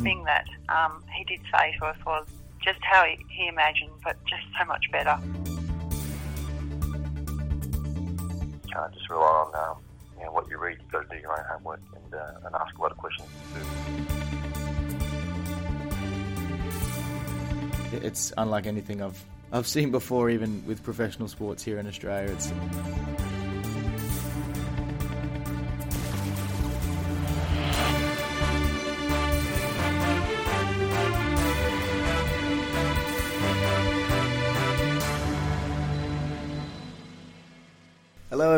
mm-hmm. thing that um, he did say to us was just how he, he imagined, but just so much better. Uh, just rely on um, you know, what you read. You've got to do your own homework and, uh, and ask a lot of questions. It's unlike anything I've I've seen before, even with professional sports here in Australia. It's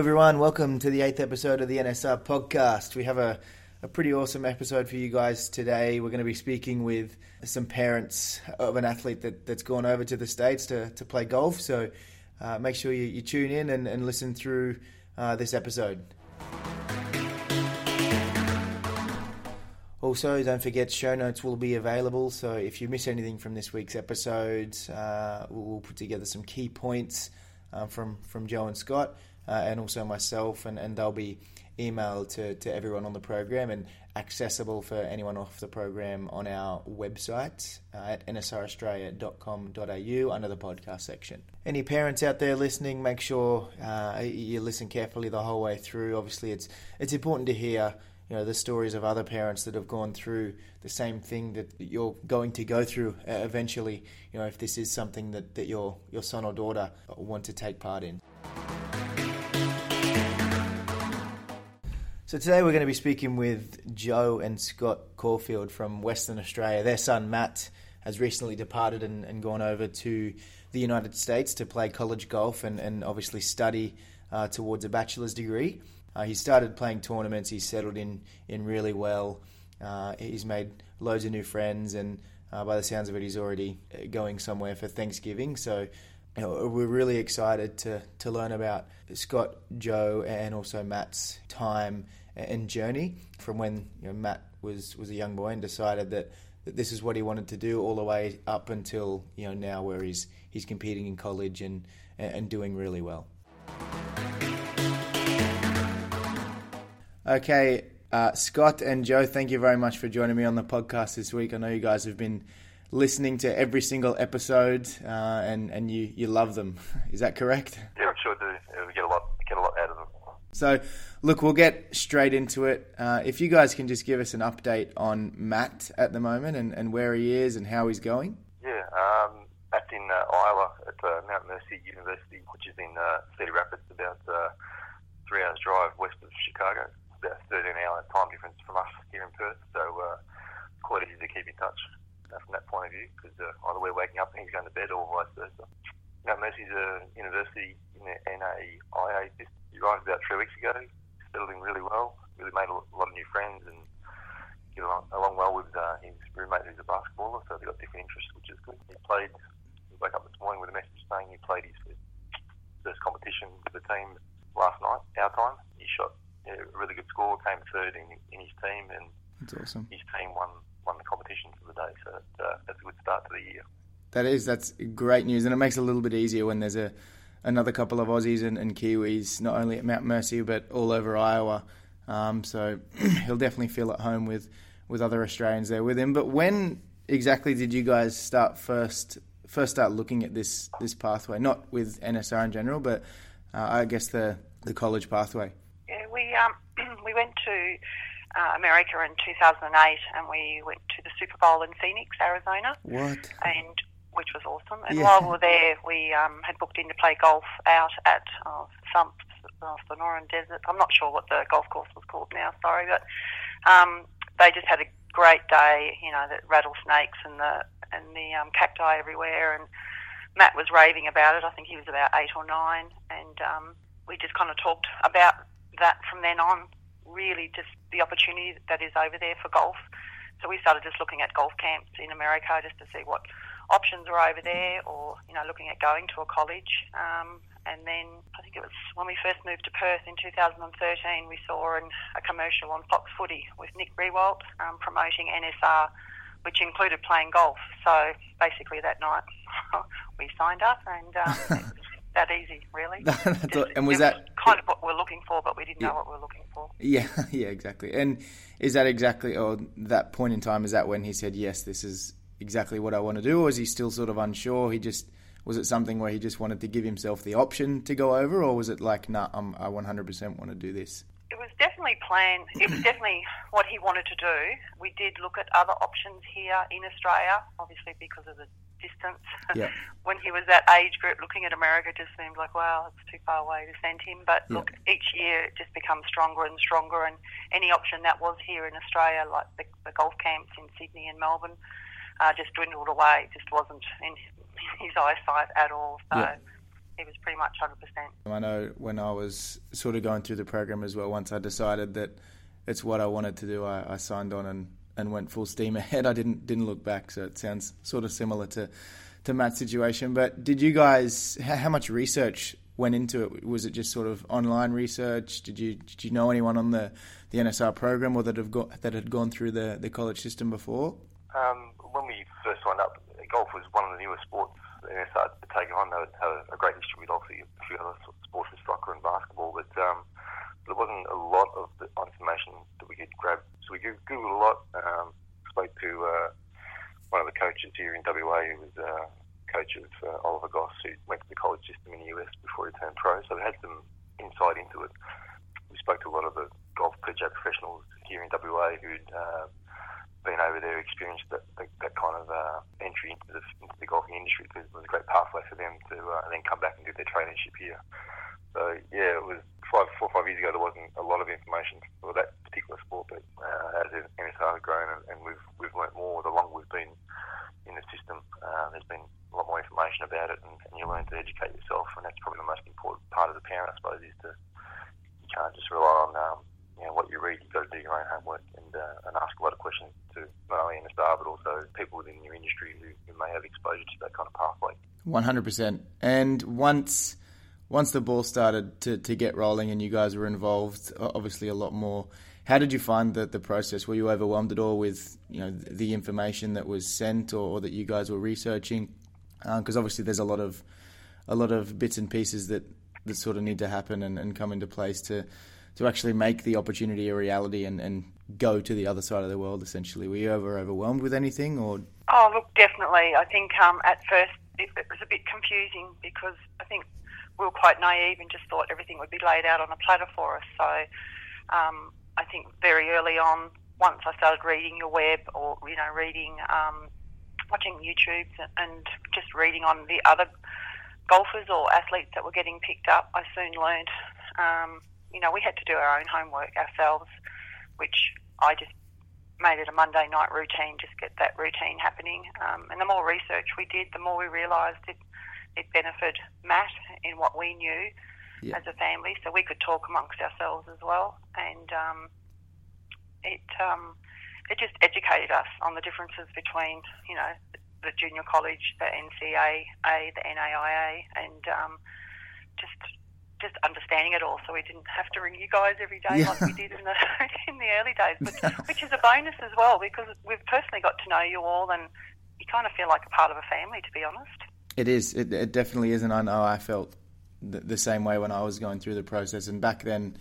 everyone. Welcome to the eighth episode of the NSR podcast. We have a, a pretty awesome episode for you guys today. We're going to be speaking with some parents of an athlete that, that's gone over to the States to, to play golf. So uh, make sure you, you, tune in and, and listen through uh, this episode. Also, don't forget show notes will be available. So if you miss anything from this week's episode, uh, we'll put together some key points uh, from from Jo and Scott uh, and also myself, and, and they'll be emailed to, to everyone on the program and accessible for anyone off the program on our website uh, at nsraustralia.com.au under the podcast section. Any parents out there listening, make sure uh, you listen carefully the whole way through. Obviously, it's it's important to hear you know the stories of other parents that have gone through the same thing that you're going to go through uh, eventually. You know, if this is something that, that your your son or daughter want to take part in. So today we're going to be speaking with Jo and Scott Caulfield from Western Australia. Their son Matt has recently departed and, and gone over to the United States to play college golf and, and obviously study uh, towards a bachelor's degree. Uh, he started playing tournaments. He's settled in in really well. Uh, he's made loads of new friends, and uh, by the sounds of it, he's already uh, going somewhere for Thanksgiving. So we're really excited to to learn about Scott, Jo, and also Matt's time and journey from when you know, Matt was, was a young boy and decided that, that this is what he wanted to do all the way up until you know now where he's he's competing in college and and doing really well. Okay, uh, Scott and Jo, thank you very much for joining me on the podcast this week. I know you guys have been listening to every single episode, uh, and and you, you love them. Is that correct? Yeah, I sure do. We get a lot get a lot out of them. So, look, we'll get straight into it. Uh, if you guys can just give us an update on Matt at the moment and, and where he is and how he's going. Yeah, um, Matt's in uh, Iowa at uh, Mount Mercy University, which is in uh, Cedar Rapids, about uh, three hours drive west of Chicago. About 13 hour time difference from us here in Perth, so uh, quite easy to keep in touch from that point of view because either we're waking up and he's going to bed or vice versa. Mount Mercy's a university in the NAIA system arrived about three weeks ago. Settled in really well. Really made a lot of new friends and get along, along well with uh, his roommate who's a basketballer. So they got different interests, which is good. He played. He woke up this morning with a message saying he played his first competition with the team last night, our time. He shot yeah, a really good score, came third in, in his team, and that's awesome. His team won won the competition for the day. So uh, that's a good start to the year. That is, that's great news, and it makes it a little bit easier when there's a another couple of Aussies and, and Kiwis, not only at Mount Mercy but all over Iowa. Um, so he'll definitely feel at home with, with other Australians there with him. But when exactly did you guys start first first start looking at this this pathway? Not with NSR in general, but uh, I guess the the college pathway. Yeah, we um, we went to uh, America in 2008, and we went to the Super Bowl in Phoenix, Arizona. What? And which was awesome. And yeah. while we were there, we um, had booked in to play golf out at uh, some uh, Sonoran Desert. I'm not sure what the golf course was called now. Sorry, but um, they just had a great day. You know, the rattlesnakes and the and the um, cacti everywhere, and Matt was raving about it. I think he was about eight or nine, and um, we just kind of talked about that from then on. Really, just the opportunity that is over there for golf. So we started just looking at golf camps in America just to see what options were over there, or you know, looking at going to a college. Um, and then I think it was when we first moved to Perth in 2013, we saw an, a commercial on Fox Footy with Nick Riewoldt um, promoting NSR, which included playing golf. So basically that night we signed up, and um, that easy, really. and was that was kind of what we're looking for, but we didn't Yeah. know what we were looking for. Yeah, yeah, exactly. And is that exactly, or that point in time, is that when he said, yes, this is exactly what I want to do, or is he still sort of unsure? He just, was it something where he just wanted to give himself the option to go over, or was it like, nah, I'm, I 100% want to do this? It was definitely planned. It was definitely what he wanted to do. We did look at other options here in Australia, obviously because of the distance. Yeah. when he was that age group, looking at America just seemed like, wow, it's too far away to send him. But look, each year it just becomes stronger and stronger. And any option that was here in Australia, like the, the golf camps in Sydney and Melbourne, uh, just dwindled away. It just wasn't in his eyesight at all. So Yeah. he was pretty much 100%. I know when I was sort of going through the program as well, once I decided that it's what I wanted to do, I, I signed on and, and went full steam ahead. I didn't didn't look back, so it sounds sort of similar to, to Matt's situation. But did you guys, how, how much research went into it? Was it just sort of online research? Did you did you know anyone on the, the NSR program or that have got that had gone through the, the college system before? Um, when we first signed up, golf was one of the newest sports that NSR to take on. They had a great history with obviously a few other sports with soccer and basketball, but um, there wasn't a lot of information that we could grab. So we Goo- Googled a lot, um, spoke to uh, one of the coaches here in WA who was uh, coach of uh, Oliver Goss, who went to the college system in the US before he turned pro. So we had some insight into it. We spoke to a lot of the golf PGA professionals here in WA who'd uh, over there, experienced that, that, that kind of uh, entry into the, into the golfing industry because it was a great pathway for them to uh, then come back and do their traineeship here. So yeah, it was five, four or five years ago. There wasn't a lot of information for that particular sport, but uh, as NSR has grown and, and we've we've learnt more, the longer we've been in the system, uh, there's been a lot more information about it, and, and you learn to educate yourself, and that's probably the most important part of the parent, I suppose, is to you can't just rely on um, you know what you read. You've got to do your own homework and uh, and ask a lot of questions to not only NSR but also people within your industry who, who may have exposure to that kind of pathway. One hundred percent. And once once the ball started to, to get rolling and you guys were involved, obviously a lot more. How did you find the, the process? Were you overwhelmed at all with you know the information that was sent or, or that you guys were researching? Uh, because obviously there's a lot of a lot of bits and pieces that, that sort of need to happen and, and come into place to to actually make the opportunity a reality and, and go to the other side of the world. Essentially, were you ever overwhelmed with anything or? Oh, look, definitely. I think um, at first it, it was a bit confusing because I think we were quite naive and just thought everything would be laid out on a platter for us. So um, I think very early on, once I started reading your web or you know reading, um, watching YouTube and, just reading on the other golfers or athletes that were getting picked up, I soon learned. Um, you know, we had to do our own homework ourselves, which I just made it a Monday night routine, just get that routine happening. Um, and the more research we did, the more we realised it, it benefited Matt in what we knew Yeah. as a family, so we could talk amongst ourselves as well. And um, it um, it just educated us on the differences between, you know, the junior college, the NCAA, the NAIA, and um, just just understanding it all, so we didn't have to ring you guys every day Yeah. like we did in the in the early days, but, which is a bonus as well because we've personally got to know you all, and you kind of feel like a part of a family, to be honest. It is. It, it definitely is, and I know I felt the, the same way when I was going through the process. And back then,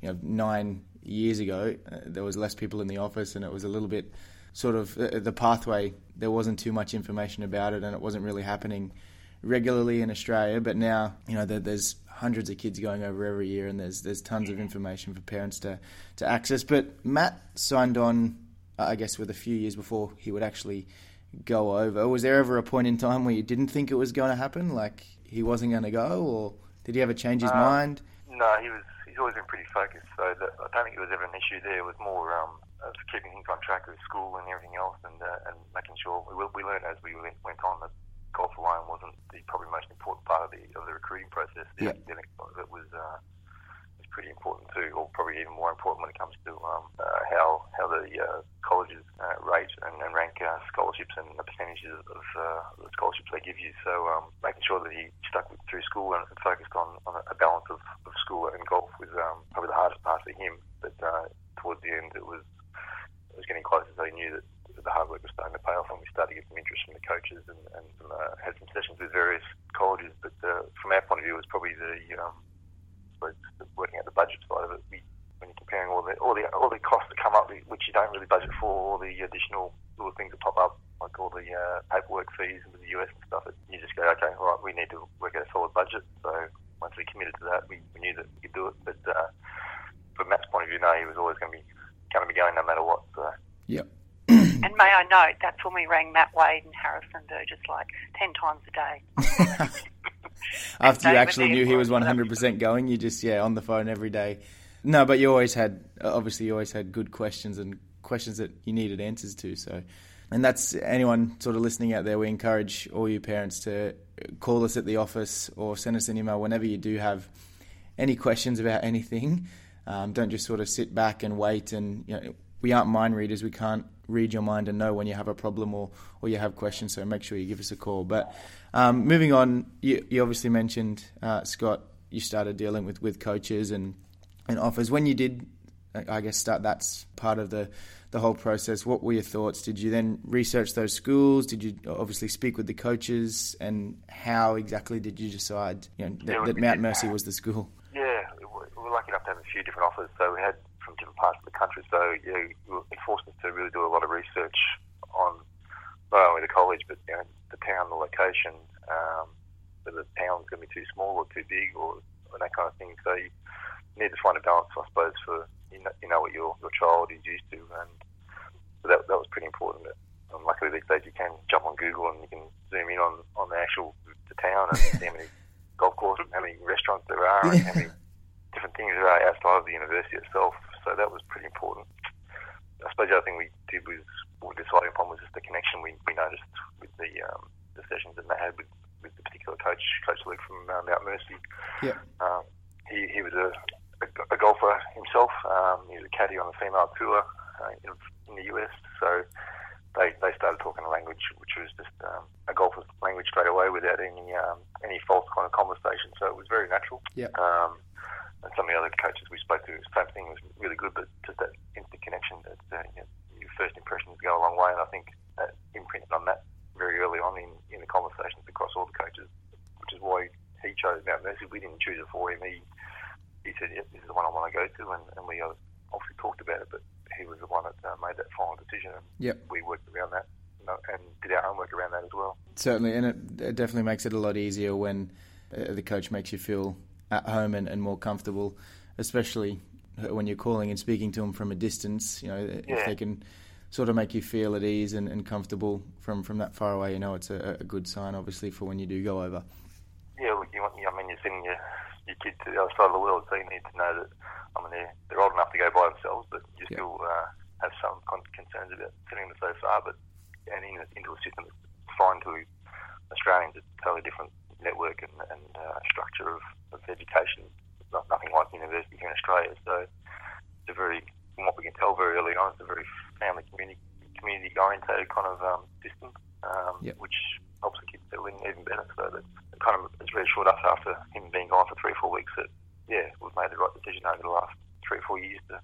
you know, nine years ago, uh, there was less people in the office, and it was a little bit sort of uh, the pathway. There wasn't too much information about it, and it wasn't really happening regularly in Australia. But now, you know, there, there's hundreds of kids going over every year, and there's there's tons of information for parents to to access. But Matt signed on, uh, I guess, with a few years before he would actually go over. Was there ever a point in time where you didn't think it was going to happen, like he wasn't going to go, or did he ever change his Uh, mind? No, he was. He's always been pretty focused, so that, I don't think it was ever an issue there. It was more um, of keeping things on track with school and everything else, and uh, and making sure we we learned as we went went on that golf alone wasn't the probably most important part of the of the recruiting process. The Yeah. academic part of it was uh, was pretty important too, or probably even more important when it comes to um, uh, how how the uh, colleges uh, rate and, and rank uh, scholarships and the percentages of uh, the scholarships they give you. So um, making sure that he stuck with, through school and focused on, on a balance of, of school and golf was um, probably the hardest part for him. But uh, towards the end, it was it was getting closer, so he knew that the hard work was starting to pay off, and we started to get some interest from the coaches, and, and uh, had some sessions with various colleges. But uh, from our point of view, it was probably the, um, working out the budget side of it. We, when you're comparing all the all the all the costs that come up, which you don't really budget for, all the additional little things that pop up, like all the uh, paperwork fees with the US and stuff, you just go, okay, all right, we need to work out a solid budget. So once we committed to that, we, we knew that we could do it. But uh, from Matt's point of view, no, he was always going to be going to be going no matter what. So. Yep. and may I note, that's when we rang Matt Wade and Harrison Burgess like 10 times a day. After you actually knew he was 100% going, you just, yeah, on the phone every day. No, but you always had, obviously, you always had good questions and questions that you needed answers to. So, and that's anyone sort of listening out there. We encourage all you parents to call us at the office or send us an email whenever you do have any questions about anything. Um, don't just sort of sit back and wait. And you know, we aren't mind readers. We can't read your mind and know when you have a problem or, or you have questions. So make sure you give us a call. But um, moving on, you, you obviously mentioned uh, Scott. You started dealing with, with coaches and and offers. When you did, I guess, that's part of the the whole process. What were your thoughts? Did you then research those schools? Did you obviously speak with the coaches? And how exactly did you decide you know, that, yeah, that Mount Mercy was the school? Yeah, we were lucky enough to have a few different offers. So we had from different parts of the country. So yeah, it forced us to really do a lot of research on not only the college but you know, the town, the location, um, whether the town's going to be too small or too big or, or that kind of thing. So you need to find a balance, I suppose, for you know, you know what your your child is used to, and so that that was pretty important. And luckily these days you can jump on Google and you can zoom in on on the actual the town and see how many golf courses, how many restaurants there are, and how many different things there are outside of the university itself. So that was pretty important. I suppose the other thing we did was what we decided upon was just the connection we, we noticed with the um, the sessions that they had with, with the particular coach, Coach Luke from uh, Mount Mercy. Yeah. Um, he, he was a, a, golfer himself. Um, he was a caddy on the female tour uh, in, in the US. So they, they started talking a language which was just um, a golfer's language straight away without any um, any false kind of conversation. So it was very natural. Yeah. Um, and some of the other coaches we spoke to, the same thing was really good, but just that instant connection, that uh, you know, your first impressions go a long way, and I think that imprinted on that very early on in, in the conversations across all the coaches, which is why he chose Mount Mercy. We didn't choose it for him. He he said, "Yep, this is the one I want to go to," and, and we obviously talked about it, but he was the one that uh, made that final decision, and yep. we worked around that and did our homework around that as well. Certainly, and it, it definitely makes it a lot easier when uh, the coach makes you feel at home and, and more comfortable, especially when you're calling and speaking to them from a distance. You know, yeah. if they can sort of make you feel at ease and, and comfortable from, from that far away, you know, it's a, a, good sign, obviously, for when you do go over. Yeah, look, you want, I mean, you're sending your, your kid to the other side of the world, so you need to know that, I mean, they're, they're old enough to go by themselves, but you yeah. still uh, have some concerns about sending them so far, but and in, into a system that's foreign to Australians, it's a totally different network and, and uh, structure of, of education. It's not nothing like university here in Australia. So it's a very, from what we can tell very early on, it's a very family community community oriented kind of um, system, um, yep. which helps the kids settle in even better. So that kind of short us after him being gone for three or four weeks that yeah we've made the right decision over the last three or four years to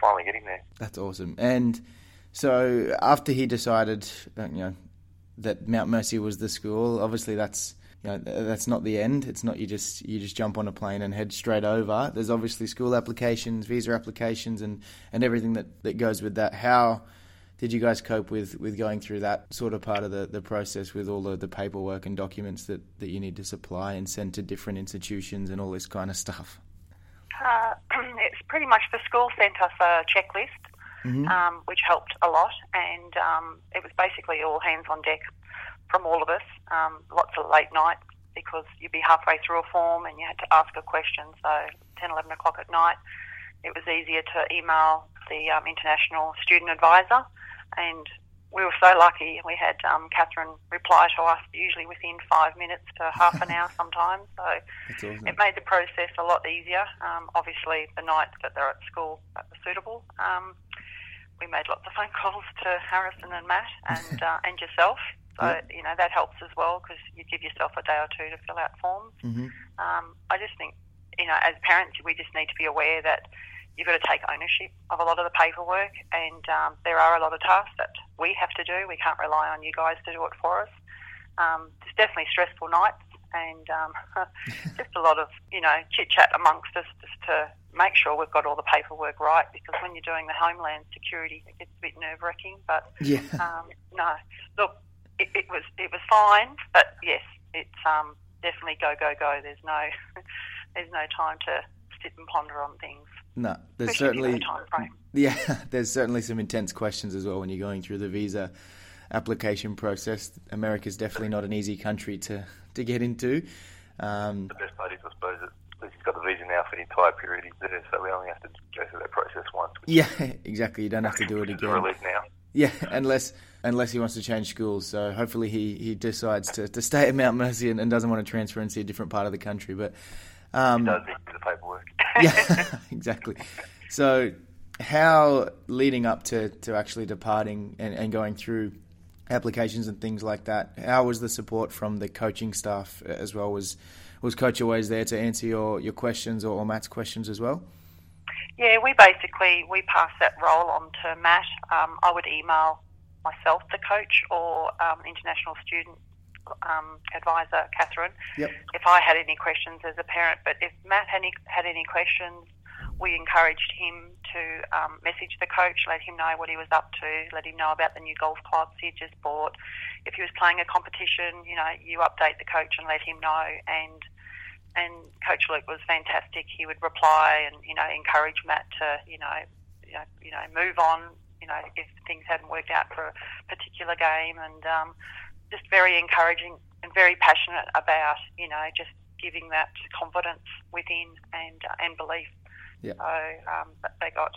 finally get him there. That's awesome. And so after he decided, uh, you know, that Mount Mercy was the school, obviously that's you know, that's not the end. It's not you just you just jump on a plane and head straight over. There's obviously school applications, visa applications, and, and everything that, that goes with that. How did you guys cope with, with going through that sort of part of the, the process with all of the paperwork and documents that, that you need to supply and send to different institutions and all this kind of stuff? Uh, it's pretty much the school sent us a checklist, mm-hmm. um, which helped a lot, and um, it was basically all hands on deck from all of us. Um, lots of late nights because you'd be halfway through a form and you had to ask a question. So 10, 11 o'clock at night, it was easier to email the um, international student advisor. And we were so lucky. We had um, Catherine reply to us usually within five minutes to half an hour sometimes. So awesome. it made the process a lot easier. Um, obviously, the nights that they're at school that were suitable. Um, we made lots of phone calls to Harrison and Matt and uh, and yourself so, yep. you know, that helps as well because you give yourself a day or two to fill out forms. Mm-hmm. Um, I just think, you know, as parents, we just need to be aware that you've got to take ownership of a lot of the paperwork and um, there are a lot of tasks that we have to do. We can't rely on you guys to do it for us. Um, it's definitely stressful nights and um, just a lot of you know chit chat amongst us just to make sure we've got all the paperwork right because when you're doing the homeland security, it gets a bit nerve wracking. But yeah, um, no, look, it, it, was it was fine, but yes, it's um, definitely go go go. There's no there's no time to sit and ponder on things. No, there's certainly yeah, there's certainly some intense questions as well when you're going through the visa application process. America's definitely not an easy country to, to get into. Um, the best part is, I suppose, that he's got the visa now for the entire period he's there, so we only have to go through that process once. Yeah, exactly. You don't have to do it again. Relief now. Yeah, unless unless he wants to change schools. So hopefully he, he decides to, to stay at Mount Mercy and, and doesn't want to transfer and see a different part of the country. But um, he does need the paperwork. Yeah, exactly. So how leading up to, to actually departing and, and going through applications and things like that. How was the support from the coaching staff as well? Was was coach always there to answer your, your questions or, or Matt's questions as well? Yeah, we basically we pass that role on to Matt. Um, I would email myself, the coach, or um, international student um, advisor, Catherine, yep. if I had any questions as a parent. But if Matt had any, had any questions, we encouraged him to um, message the coach, let him know what he was up to, let him know about the new golf clubs he just bought. If he was playing a competition, you know, you update the coach and let him know. And and Coach Luke was fantastic. He would reply and you know encourage Matt to you know you know, you know move on. You know if things hadn't worked out for a particular game, and um, just very encouraging and very passionate about you know just giving that confidence within and uh, and belief yeah. So um, they got,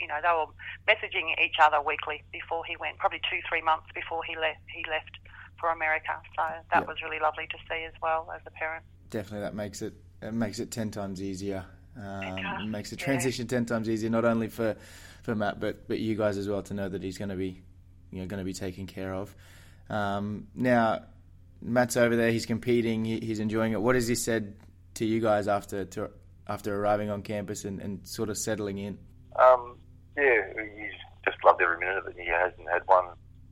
you know, they were messaging each other weekly before he went, probably two, three months before he left. He left for America. So that yeah. was really lovely to see as well as a parent. Definitely, that makes it it makes it ten times easier. Um, it makes the transition yeah. ten times easier, not only for, for Matt, but but you guys as well to know that he's going to be, you know, going to be taken care of. Um, now, Matt's over there. He's competing. He, he's enjoying it. What has he said to you guys after to, after arriving on campus and, and sort of settling in? Um, yeah, he's just loved every minute of it. He hasn't had one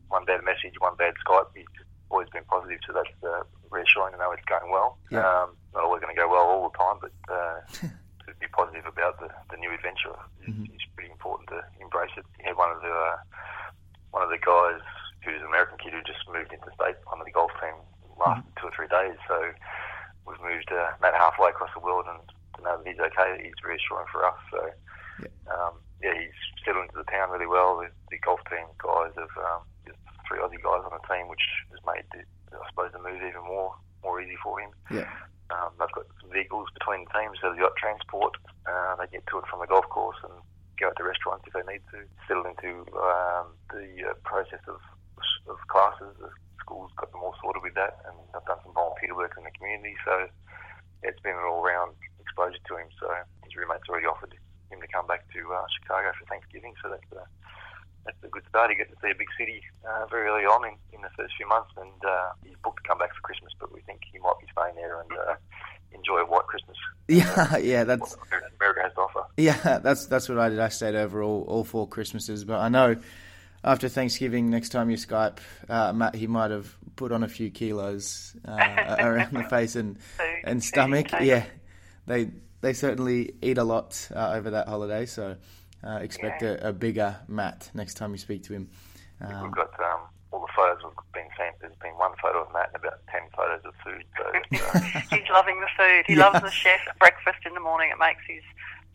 one bad message, one bad Skype. He's always been positive, so that's uh, reassuring to know it's going well. Yeah. Um, not always going to go well all the time, but uh, to be positive about the, the new adventure is, mm-hmm. is pretty important to embrace it. He had one of the uh, one of the guys who's an American kid who just moved into state on the golf team last mm-hmm. two or three days. So we've moved uh, Matt halfway across the world and to know that he's okay, he's reassuring for us. So, yeah, um, yeah he's settled into the town really well. The, the golf team guys have um, three Aussie guys on the team, which has made, the, I suppose, the move even more more easy for him. Yeah. Um, they've got some vehicles between the teams, so they've got transport. Uh, they get to it from the golf course and go out to restaurants if they need to. Settle into um, the uh, process of, of classes. The school's got them all sorted with that, and I've done some volunteer work in the community. So it's been an all-round exposure to him. So his roommate's already offered him to come back to uh, Chicago for Thanksgiving. So that's a, that's a good start. He gets to see a big city uh, very early on in, in the first few months, and uh, he's booked to come back for Christmas. But we think he might be staying there and uh, enjoy a white Christmas. Yeah, yeah, that's America has to offer. Yeah, that's that's what I did. I stayed over all all four Christmases, but I know after Thanksgiving, next time you Skype, uh, Matt, he might have put on a few kilos uh, around the face and, and stomach. Yeah, they they certainly eat a lot uh, over that holiday. So uh, expect yeah. a, a, bigger Matt next time you speak to him. Um, We've got um, all the photos have been sent. There's been one photo of Matt and about ten photos of food. So uh, he's loving the food. He yeah. loves the chef breakfast in the morning. It makes his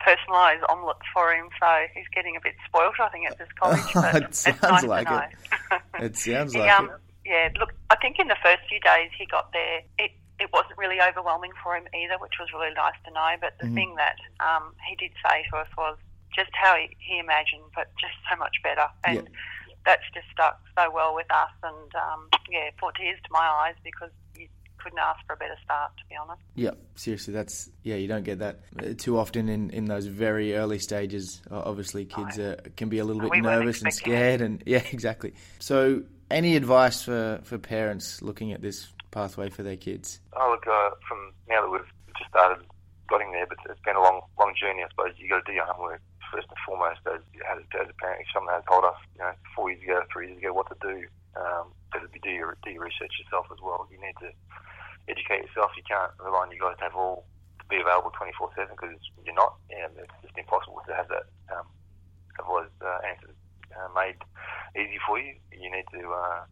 personalised omelettes for him, so he's getting a bit spoilt, I think, at this college. But it sounds nice like it. it sounds he, like um, it. Yeah, look, I think in the first few days he got there, it it wasn't really overwhelming for him either, which was really nice to know. But the mm-hmm. thing that um, he did say to us was just how he, he imagined, but just so much better. And yeah. that's just stuck so well with us. And um, yeah, brought tears to my eyes because you couldn't ask for a better start, to be honest. Yeah, seriously, that's yeah, you don't get that too often in, in those very early stages. Obviously, kids no. can be a little bit we nervous and scared, it. and yeah, exactly. So, any advice for, for parents looking at this pathway for their kids? Oh, look, uh, from now that we've just started getting there, but it's been a long, long journey. I suppose you got to do your homework first and foremost, as, as, as a parent, if someone had told us, you know, four years ago, three years ago, what to do, um, better be do your, do your research yourself as well. You need to educate yourself. You can't rely on you guys to have all to be available 24/7 because you're not. And it's just impossible to have that um, have all those uh, answers uh, made easy for you. You need to uh,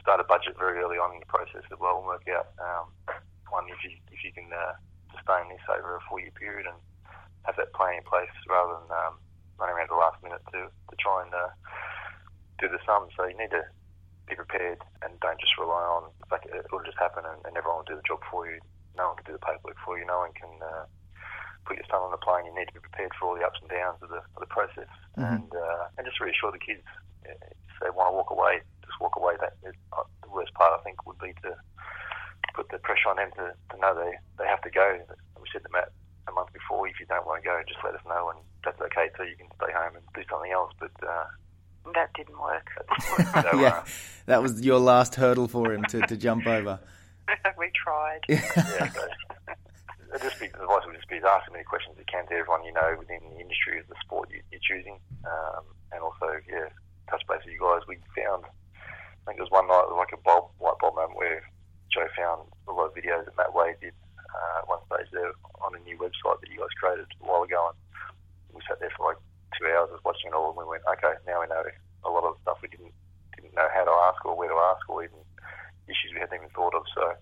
start a budget very early on in the process as well and work out um, one if you if you can uh, sustain this over a four year period and have that plan in place rather than um, running around the last minute to to try and uh, do the sum. So you need to be prepared and don't just rely on fact it'll just happen and, and everyone will do the job for you. No one can do the paperwork for you. No one can uh, put your son on the plane. You need to be prepared for all the ups and downs of the, of the process mm-hmm. and uh, and just reassure the kids if they want to walk away, just walk away. That is, uh, the worst part I think would be to put the pressure on them to, to know they, they have to go. We said to Matt a month before, if you don't want to go, just let us know and that's okay too. You can stay home and do something else. But uh, that didn't work. so, yeah, uh, that was your last hurdle for him to, to jump over. we tried. yeah, so just be, advice would just be ask as many questions as you can to everyone you know within the industry of the sport you, are choosing, um, and also yeah, touch base with you guys. We found, I think it was one night, like a bulb, light bulb moment where Jo found a lot of videos that Matt Wade did uh, one stage there on a new website that you guys created a while ago, and we sat there for like two hours just watching it all, and we went, okay, now we know a lot of the stuff we didn't didn't know how to ask or where to ask, or even issues we hadn't even thought of. So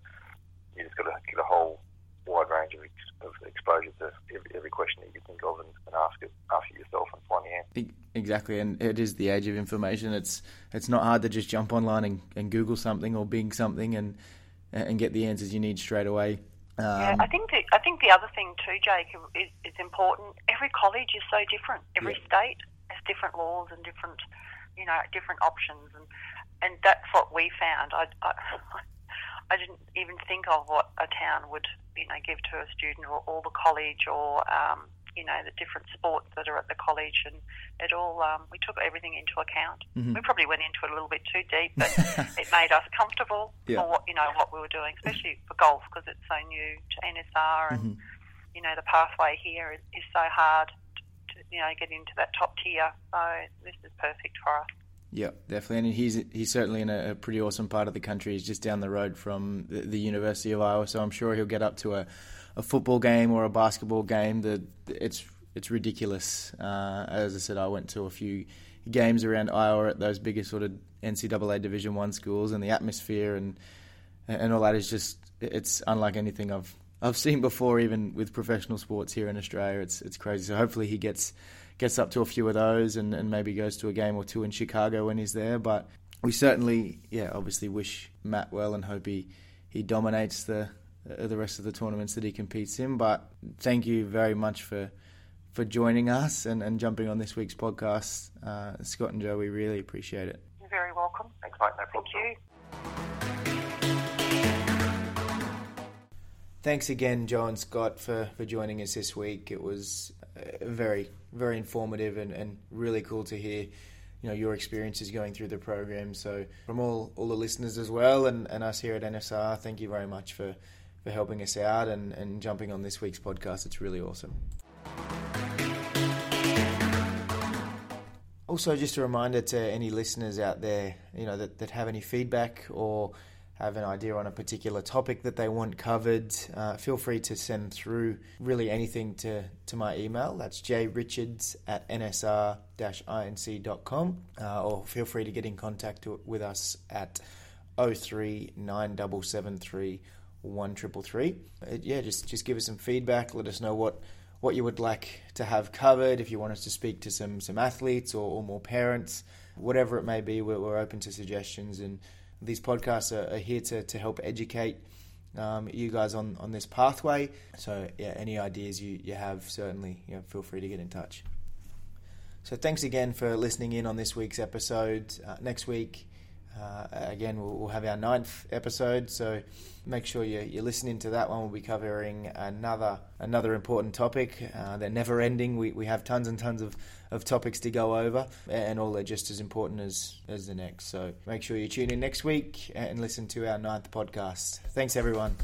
you just got to get a whole wide range of, ex- of exposure to every, every, question that you think of and, and ask it, ask yourself and find the answer. Exactly, and it is the age of information. It's it's not hard to just jump online and, and Google something or Bing something and and get the answers you need straight away. Um, yeah, I think the, I think the other thing too, Jake, is, is important. Every college is so different. Every yeah. state has different laws and different, you know, different options, and and that's what we found. I, I, I didn't even think of what a town would, you know, give to a student or, or the college or um, you know the different sports that are at the college, and it all um, we took everything into account. Mm-hmm. We probably went into it a little bit too deep, but it made us comfortable yeah. for what you know what we were doing, especially for golf because it's so new to NSR, and mm-hmm. you know the pathway here is, is so hard to you know get into that top tier. So this is perfect for us. Yeah, definitely, and he's he's certainly in a, a, pretty awesome part of the country. He's just down the road from the, the University of Iowa, so I'm sure he'll get up to a a football game or a basketball game, that it's it's ridiculous. Uh, as I said, I went to a few games around Iowa at those bigger sort of NCAA Division One schools, and the atmosphere and and all that is just it's unlike anything I've I've seen before, even with professional sports here in Australia. It's it's crazy. So hopefully he gets gets up to a few of those and, and maybe goes to a game or two in Chicago when he's there. But we certainly, yeah, obviously wish Matt well and hope he, he dominates the the rest of the tournaments that he competes in. But thank you very much for for joining us and, and jumping on this week's podcast, uh, Scott and Jo. We really appreciate it. You're very welcome. Thanks, mate. No problem. Thank you. Thanks again, Jo and Scott, for, for joining us this week. It was uh, very, very informative and, and really cool to hear you know your experiences going through the program. So from all, all the listeners as well and, and us here at NSR, thank you very much for for helping us out and, and jumping on this week's podcast. It's really awesome. Also, just a reminder to any listeners out there, you know, that, that have any feedback or have an idea on a particular topic that they want covered, uh, feel free to send through really anything to, to my email. That's jrichards at nsr-inc.com. Uh, or feel free to get in contact with us at 039773 one triple three. Yeah, just just give us some feedback. Let us know what what you would like to have covered. If you want us to speak to some some athletes or, or more parents, whatever it may be, we're, we're, open to suggestions. And these podcasts are, are here to, to help educate um, you guys on, on this pathway. So yeah, any ideas you, you have, certainly you know, feel free to get in touch. So thanks again for listening in on this week's episode. Uh, next week uh, again, we'll, we'll, have our ninth episode, so make sure you, you're listening to that one. We'll be covering another another important topic. Uh, they're never ending. We, we have tons and tons of, of topics to go over, and all are just as important as, as the next. So make sure you tune in next week and listen to our ninth podcast. Thanks, everyone.